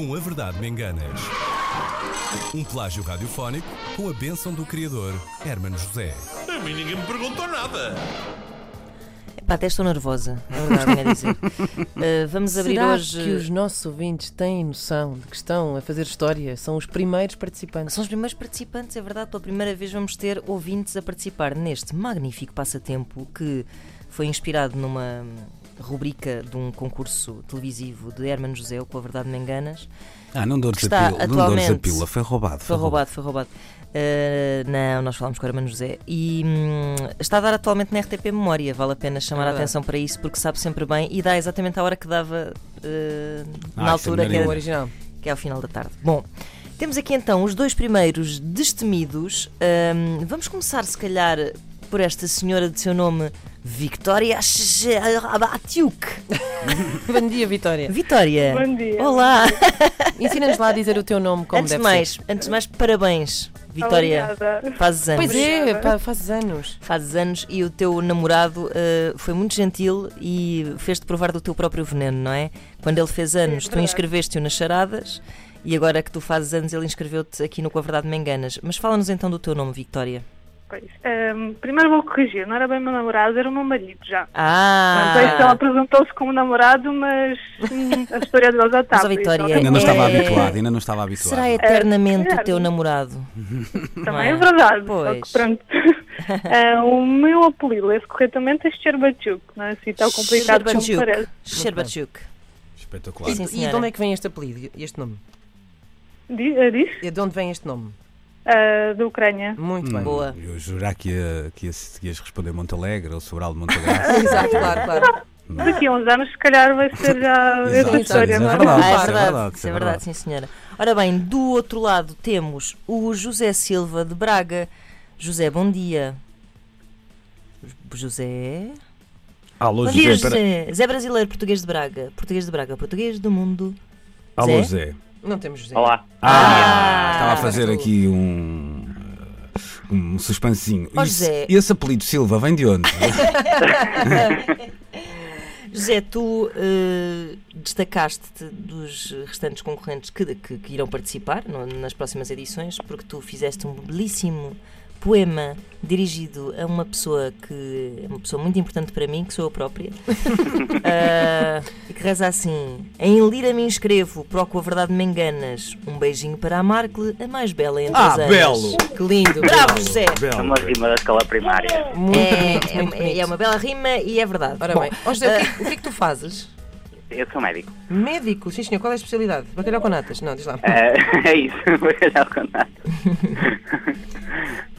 Com a Verdade Me Enganas. Um plágio radiofónico com a bênção do criador, Hermano José. A mim ninguém me perguntou nada. Pá, até estou nervosa, é verdade, a dizer. Uh, vamos abrir Será hoje. que os nossos ouvintes têm noção de que estão a fazer história? São os primeiros participantes. São os primeiros participantes, é verdade. Pela primeira vez vamos ter ouvintes a participar neste magnífico passatempo que foi inspirado numa rubrica de um concurso televisivo de Hermano José, com a verdade me enganas. Ah, não dores a pila, não dores a pila, foi roubado. Foi roubado, foi roubado. Uh, não, nós falámos com o Hermano José. E hum, está a dar atualmente na RTP Memória. Vale a pena chamar a verdade. atenção para isso porque sabe sempre bem e dá exatamente a hora que dava uh, Ah, na isso é altura, que era O original. que é ao final da tarde. Bom, temos aqui então os dois primeiros destemidos. Ahm, vamos começar, se calhar, por esta senhora de seu nome Victoria Abatiuk. Bom dia, Vitória. Vitória. Bom dia. Olá. Ensina-nos lá a dizer o teu nome como antes de deve mais, ser. antes de mais, parabéns, Vitória. Obrigada. Fazes anos. Pois é, pá, fazes anos. Fazes anos e o teu namorado ah, foi muito gentil e fez-te provar do teu próprio veneno, não é? Quando ele fez anos, tu verdade. inscreveste-o nas charadas e agora que tu fazes anos, ele inscreveu-te aqui no Com a Verdade Me Enganas. Mas fala-nos então do teu nome, Victória. Pois. Ehm, primeiro vou corrigir, não era bem meu namorado, era o meu marido já. Ah! Não sei se ele apresentou-se como namorado, mas hum, a história dele já está. Mas, isso, Vitória, ok? Ainda não estava É- habituado, ainda não estava habituado. Será eternamente É, o teu namorado? Também é? é verdade. Pois. que pronto. Ah, o meu apelido, lê-se corretamente, é Sherbachuk, não é assim tão complicado como Sherbachuk. parece. Sherbachuk. Espetacular. Sim, E de onde é que vem este apelido, este nome? Ah, Diz? E de onde vem este nome? Ah, da Ucrânia. Muito Hum, bem. Boa. Eu jurar que, ia, que, ia, que ias responder Monte Alegre ou Sobral de Montagraça. Exato, claro, claro. Daqui a uns anos, se calhar, vai ser já essa sim, história, não é é? verdade. Ah, é isso é verdade, verdade, isso é é verdade, verdade. sim senhora. Ora bem, do outro lado temos o José Silva de Braga. José, bom dia. José. Alô, Bom dia, José. José. Zé brasileiro, português de Braga. Português de Braga, português do mundo. Alô, Zé? Zé. Não temos José. Olá. Ah, Ah, estava a fazer tu. aqui um. Um suspensinho. Isso- José. esse apelido Silva vem de onde? José, tu eh, destacaste-te dos restantes concorrentes que, que- que irão participar no- nas próximas edições porque tu fizeste um belíssimo poema dirigido a uma pessoa que é uma pessoa muito importante para mim, que sou eu própria, Ah, e que reza assim: Em Lira me inscrevo, proco a verdade me enganas. Um beijinho para a Marcle, a mais bela entre Ah, as belo! Que lindo. Bravo, José! É uma rima da escola primária. Muito É, muito é- bonito. é uma bela rima e é verdade. Ora Bom, bem, Ó, José, o que, o que é que tu fazes? Eu sou médico. Médico, sim senhor, qual é a especialidade? Bacalhau com natas? Não, diz lá. É, é isso, vou calhar com nada.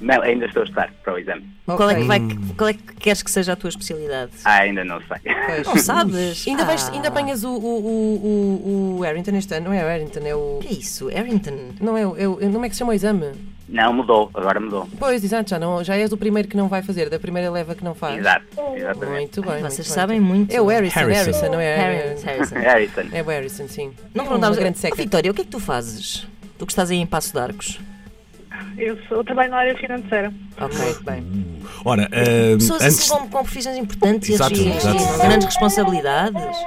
Não, ainda estou a estudar para o exame. Qual é, que vai, qual é que queres que seja a tua especialidade? Ah, ainda não sei. Pois. Não sabes? Ainda, vais, Ah, ainda apanhas o, o, o, o, o Harrington este ano? Não é o Harrington, é o. Que é isso? Harrington? Não é o. É o como é que se chama o exame? Não, mudou, agora mudou. Pois, exato, já, não, já és o primeiro que não vai fazer, da primeira leva que não faz. Exato, exatamente. Muito bem. Ai, muito vocês bem. sabem muito. É o Harrison, Harrison. Harrison, não é? Harrison. Harrison. Harrison. É o Harrison, sim. Não é grande seca. Vitória, o que é que tu fazes? Tu que estás aí em Passo de Arcos. Eu sou, trabalho na área financeira. Ok. Muito Ora, ah, Pessoas antes. assim com, com profissões importantes e, Exato, e- exato. grandes responsabilidades.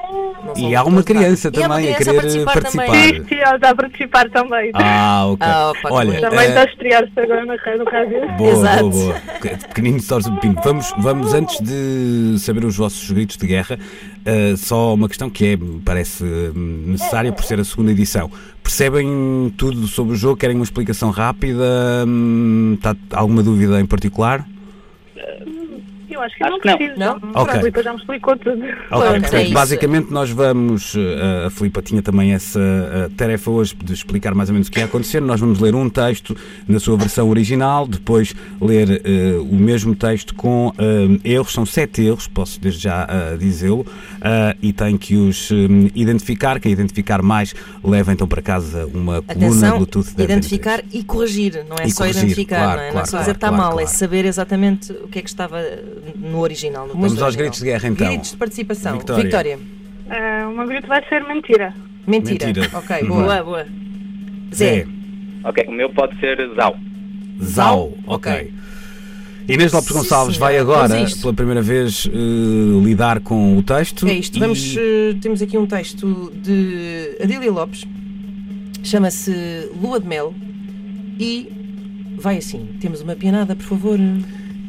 E há uma criança E há uma também a criança a querer participar participar. também. Sim, sim, ela está a participar também. Ah, ok. Ah, opa, Olha. Também ah, está a estrear-se agora na no rádio. Boa, Exato. boa, boa. Pequenino torce o pepino. Vamos, vamos, antes de saber os vossos gritos de guerra, uh, só uma questão que é, me parece hum, necessária por ser a segunda edição. Percebem tudo sobre o jogo? Querem uma explicação rápida? Hum, Está alguma dúvida em particular? Yeah. Eu acho que Acho não que não. preciso. Não? A Filipa já me explicou tudo. Ok, Pronto, portanto, é basicamente nós vamos, eh, a Filipa tinha também essa eh, tarefa hoje de explicar mais ou menos o que ia acontecer. Nós vamos ler um texto na sua versão original, depois ler eh, o mesmo texto com eh, erros, são sete erros, posso desde já eh, dizê-lo, e tem que os eh, identificar. Quem identificar mais leva então para casa uma coluna Atenção, Bluetooth da identificar e corrigir, não é E só corrigir, identificar, claro, não é? não é claro, só dizer claro, está claro, mal, é claro. saber exatamente o que é que estava no original. No Vamos aos gritos de guerra então. Gritos de participação. Vitória. Vitória. Ah, o meu grito vai ser mentira. Mentira. Mentira. Ok, Uhum. boa. Boa, boa. Zé, Zé, Ok, o meu pode ser Zau. Zau, Ok. Inês Lopes Sim, Gonçalves vai senhora. agora, pela primeira vez, eh, lidar com o texto. É isto. e- Vamos, eh, temos aqui um texto de Adília Lopes. Chama-se Lua de Mel e vai assim. Temos uma pianada, por favor.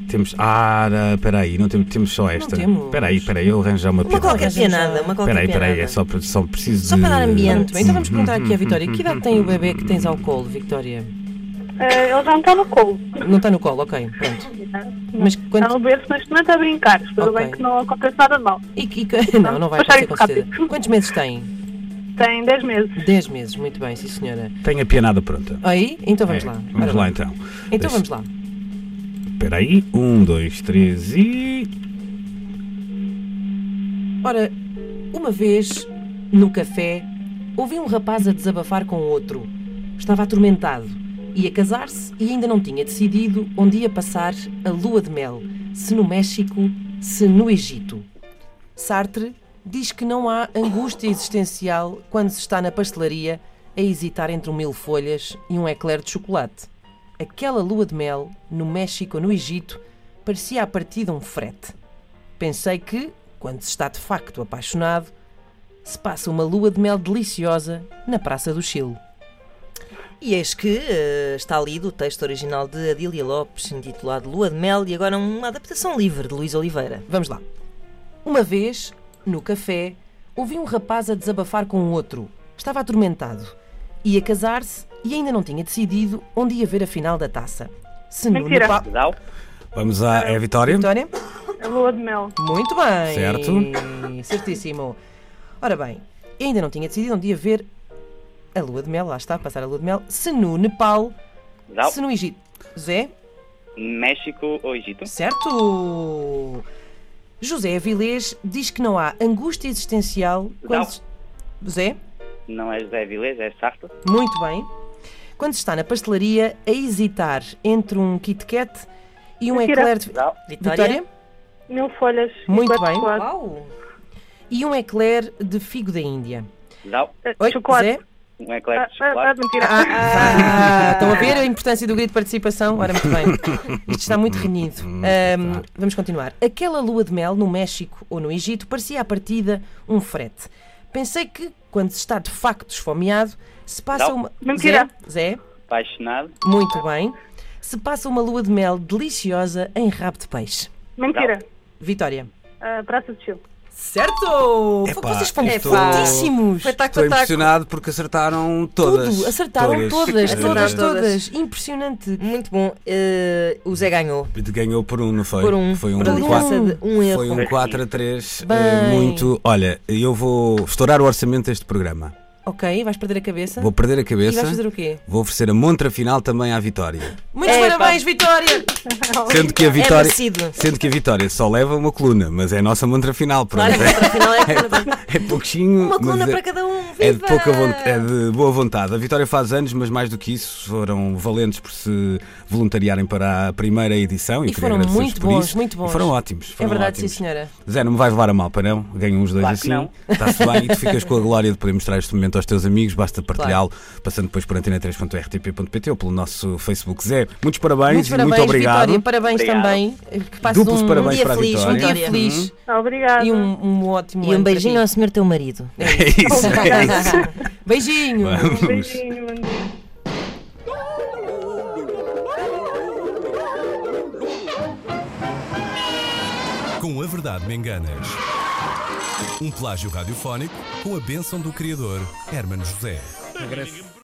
Temos. Ah, espera aí, não temos, temos só esta. temos. Espera aí, espera aí, eu arranjo já uma Uma piada. qualquer pianada, uma qualquer Espera aí, espera aí, é pianada. só, só preciso Só de... para dar ambiente. Bem, então vamos perguntar aqui à Vitória. Que idade tem o bebê que tens ao colo, Vitória? Eh, ele já não está no colo. Não está no colo, ok, pronto. Mas Está quanto... no berço neste momento a brincar. Espero Ok. bem que não aconteça nada de mal. E, e- não, não vai acontecer com certeza. Quantos meses tem? Tem 10 meses. 10 meses, muito bem, sim senhora. Tenho a pianada pronta. Aí? Então vamos É, lá. Vamos Ora lá bem. então. Então Deixa- vamos lá. Espera aí, um, dois, três e. Ora, uma vez, no café, ouvi um rapaz a desabafar com outro. Estava atormentado. Ia casar-se e ainda não tinha decidido onde ia passar a lua de mel. Se no México, se no Egito. Sartre diz que não há angústia existencial quando se está na pastelaria a hesitar entre um mil folhas e um eclair de chocolate. Aquela lua de mel, no México ou no Egito, parecia a partir de um frete. Pensei que, quando se está de facto apaixonado, se passa uma lua de mel deliciosa na Praça do Chile. E eis que eh, está lido o texto original de Adília Lopes, intitulado Lua de Mel, e agora uma adaptação livre de Luís Oliveira. Vamos lá. Uma vez, no café, ouvi um rapaz a desabafar com outro. Estava atormentado. Ia casar-se e ainda não tinha decidido onde ia ver a final da taça. Se no Mentira. Nepal- Dá Vamos à é a Vitória. Vitória? A lua de mel. Muito bem. Certo. Certíssimo. Ora bem, ainda não tinha decidido onde ia ver a lua de mel. Lá está, passar a lua de mel. Se no Nepal, Dá se no Egito. Zé? México ou Egito? Certo! José Avilés diz que não há angústia existencial quando. Não. se- José? Não é José Vilés, é Sartre. Muito bem. Quando se está na pastelaria a hesitar entre um Kit Kat e um Mentira. eclair de. Vitória? Vitória? Mil folhas. Muito bem. chocolate. Uau! E um eclair de figo da Índia. Eh, Oi, chocolate. Zé? um eclair Ah, de ah, ah, chocolate. mentira. Ah, estão a ver a importância do grito de participação? Ora, muito bem. Isto está muito renhido. Ahm, vamos continuar. Aquela lua de mel no México ou no Egito parecia à partida um frete. Pensei que, quando se está de facto esfomeado, se passa Não. uma. Mentira. Zé? Zé? Apaixonado. Muito bem. Se passa uma lua de mel deliciosa em rabo de peixe. Mentira. Vitória. Ah, Praça de Chile. Certo! Epá, Vocês foram estou- fortíssimos! Estou impressionado porque acertaram todas. Tudo, acertaram todas, todas, Acertaram todas, todas. Impressionante. Muito bom. Eh, o Zé ganhou. Ganhou por um, não foi? Por um. Foi um por diferença um. de um erro. Foi um 4 a 3. Bem. muito. Olha, eu vou estourar o orçamento deste programa. Ok, vais perder a cabeça? Vou perder a E cabeça. vais fazer o quê? Vou oferecer a montra final também à Vitória. Muitos Epá. parabéns, Vitória! Sendo que a É Vitória. merecido. Sendo que a Vitória só leva uma coluna, mas é a nossa montra final. Pronto. Claro, para final é É pouquinho. uma coluna é- para cada um. É de Viva! pouca vontade, é de boa vontade. A Vitória faz anos, mas mais do que isso, foram valentes por se voluntariarem para a primeira edição e, E foram muito por bons, isso. muito bons. E foram ótimos. É foram verdade, ótimos. sim, senhora. Zé, não me vais levar a mal, para não? Ganham uns dois Claro assim. não. Está-se bem e tu ficas com a glória de poder mostrar este momento aos teus amigos. Basta partilhá-lo, passando depois por antena3.rtp.pt ou pelo nosso Facebook. Zé, muitos parabéns Muitos e parabéns, muito obrigado. Vitória. Parabéns Obrigado. também. Que passes Duplos um, parabéns dia para a feliz, Vitória. um dia feliz Obrigada. e um, um ótimo E um beijinho ao senhor teu marido. É isso, é isso. Beijinho! Vamos. Beijinho. Com a Verdade Me Enganas. Um plágio radiofónico com a bênção do criador Hermano José.